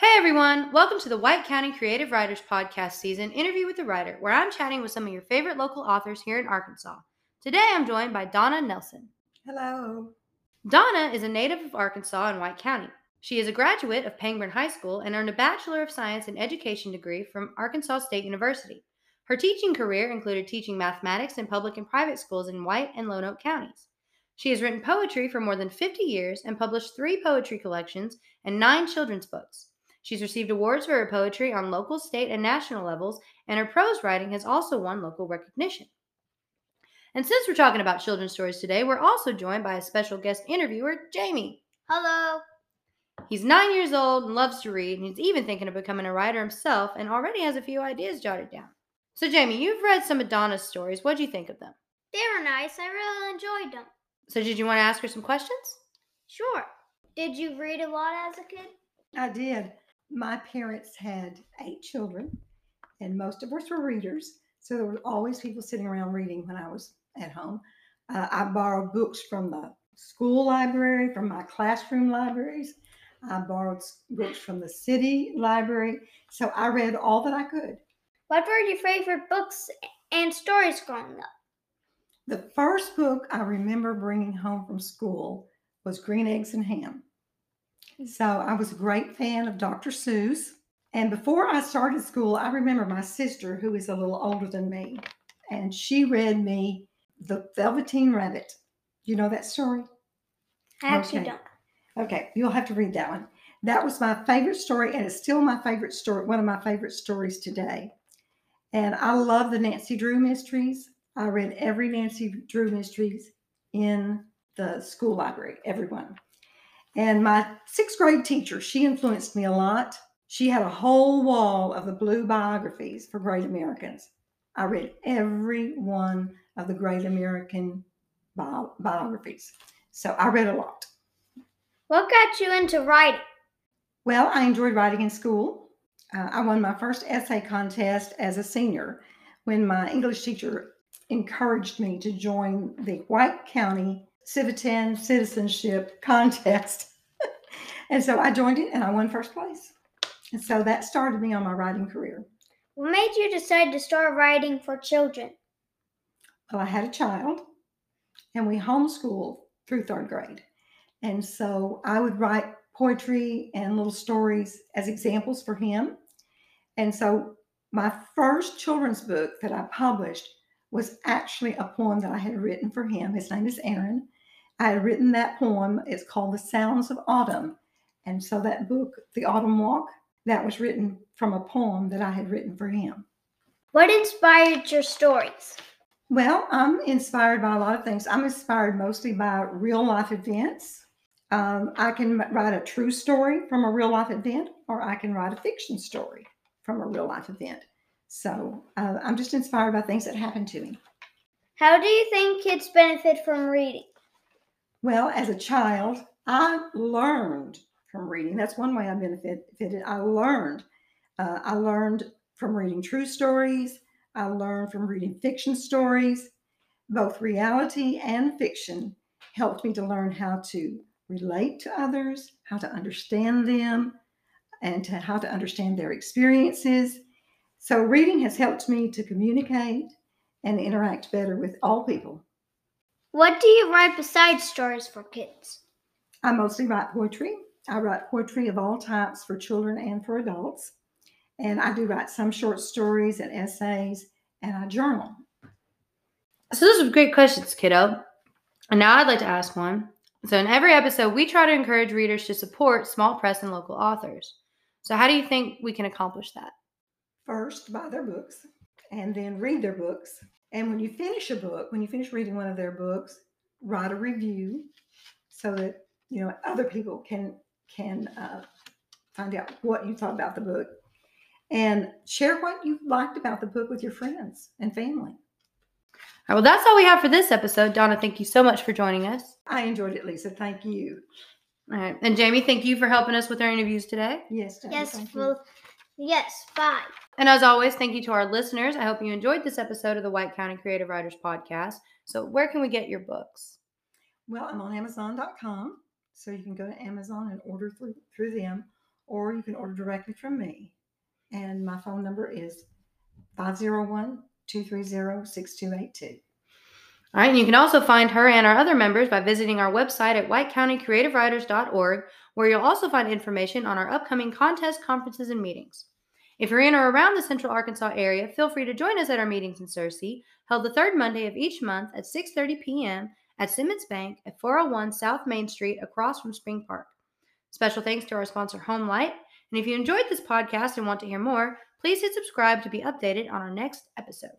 Hey everyone, welcome to the White County Creative Writers Podcast season, Interview with the Writer, where I'm chatting with some of your favorite local authors here in Arkansas. Today I'm joined by Donna Nelson. Hello. Donna is a native of Arkansas and White County. She is a graduate of Pangburn High School and earned a Bachelor of Science in Education degree from Arkansas State University. Her teaching career included teaching mathematics in public and private schools in White and Lonoke counties. She has written poetry for more than 50 years and published three poetry collections and nine children's books. She's received awards for her poetry on local, state, and national levels, and her prose writing has also won local recognition. And since we're talking about children's stories today, we're also joined by a special guest interviewer, Jamie. Hello. He's nine years old and loves to read, and he's even thinking of becoming a writer himself and already has a few ideas jotted down. So, Jamie, you've read some of Donna's stories. What'd you think of them? They were nice. I really enjoyed them. So, did you want to ask her some questions? Sure. Did you read a lot as a kid? I did. My parents had eight children, and most of us were readers. So there were always people sitting around reading when I was at home. Uh, I borrowed books from the school library, from my classroom libraries. I borrowed books from the city library. So I read all that I could. What were your favorite books and stories growing up? The first book I remember bringing home from school was Green Eggs and Ham. So I was a great fan of Dr. Seuss. And before I started school, I remember my sister, who is a little older than me, and she read me The Velveteen Rabbit. You know that story? I actually Okay. don't. Okay, you'll have to read that one. That was my favorite story, and it's still my favorite story, one of my favorite stories today. And I love the Nancy Drew mysteries. I read every Nancy Drew mysteries in the school library, everyone. And my sixth grade teacher, she influenced me a lot. She had a whole wall of the blue biographies for great Americans. I read every one of the great American bio- biographies. So I read a lot. What got you into writing? Well, I enjoyed writing in school. Uh, I won my first essay contest as a senior when my English teacher encouraged me to join the White County Civitan Citizenship Contest. and so I joined it and I won first place. And so that started me on my writing career. What made you decide to start writing for children? Well, I had a child and we homeschooled through third grade. And so I would write poetry and little stories as examples for him. And so my first children's book that I published was actually a poem that I had written for him. His name is Aaron. I had written that poem. It's called The Sounds of Autumn. And so that book, The Autumn Walk, that was written from a poem that I had written for him. What inspired your stories? Well, I'm inspired by a lot of things. I'm inspired mostly by real life events. Um, I can write a true story from a real life event, or I can write a fiction story from a real life event. So uh, I'm just inspired by things that happen to me. How do you think kids benefit from reading? Well, as a child, I learned from reading. That's one way I benefited. I learned. Uh, I learned from reading true stories. I learned from reading fiction stories. Both reality and fiction helped me to learn how to relate to others, how to understand them, and to how to understand their experiences. So, reading has helped me to communicate and interact better with all people. What do you write besides stories for kids? I mostly write poetry. I write poetry of all types for children and for adults. And I do write some short stories and essays, and I journal. So, those are great questions, kiddo. And now I'd like to ask one. So, in every episode, we try to encourage readers to support small press and local authors. So, how do you think we can accomplish that? First, buy their books and then read their books. And when you finish a book, when you finish reading one of their books, write a review so that you know other people can can uh, find out what you thought about the book and share what you liked about the book with your friends and family. All right, well, that's all we have for this episode. Donna, thank you so much for joining us. I enjoyed it, Lisa. Thank you. All right. And Jamie, thank you for helping us with our interviews today. Yes, Jamie, Yes, thank you. Well, yes, bye. And as always, thank you to our listeners. I hope you enjoyed this episode of the White County Creative Writers Podcast. So, where can we get your books? Well, I'm on Amazon.com, so you can go to Amazon and order through through them, or you can order directly from me. And my phone number is 501 230 6282. All right, and you can also find her and our other members by visiting our website at whitecountycreativewriters.org, where you'll also find information on our upcoming contests, conferences, and meetings. If you're in or around the Central Arkansas area, feel free to join us at our meetings in Searcy, held the third Monday of each month at 6:30 p.m. at Simmons Bank at 401 South Main Street, across from Spring Park. Special thanks to our sponsor, Home Light. And if you enjoyed this podcast and want to hear more, please hit subscribe to be updated on our next episode.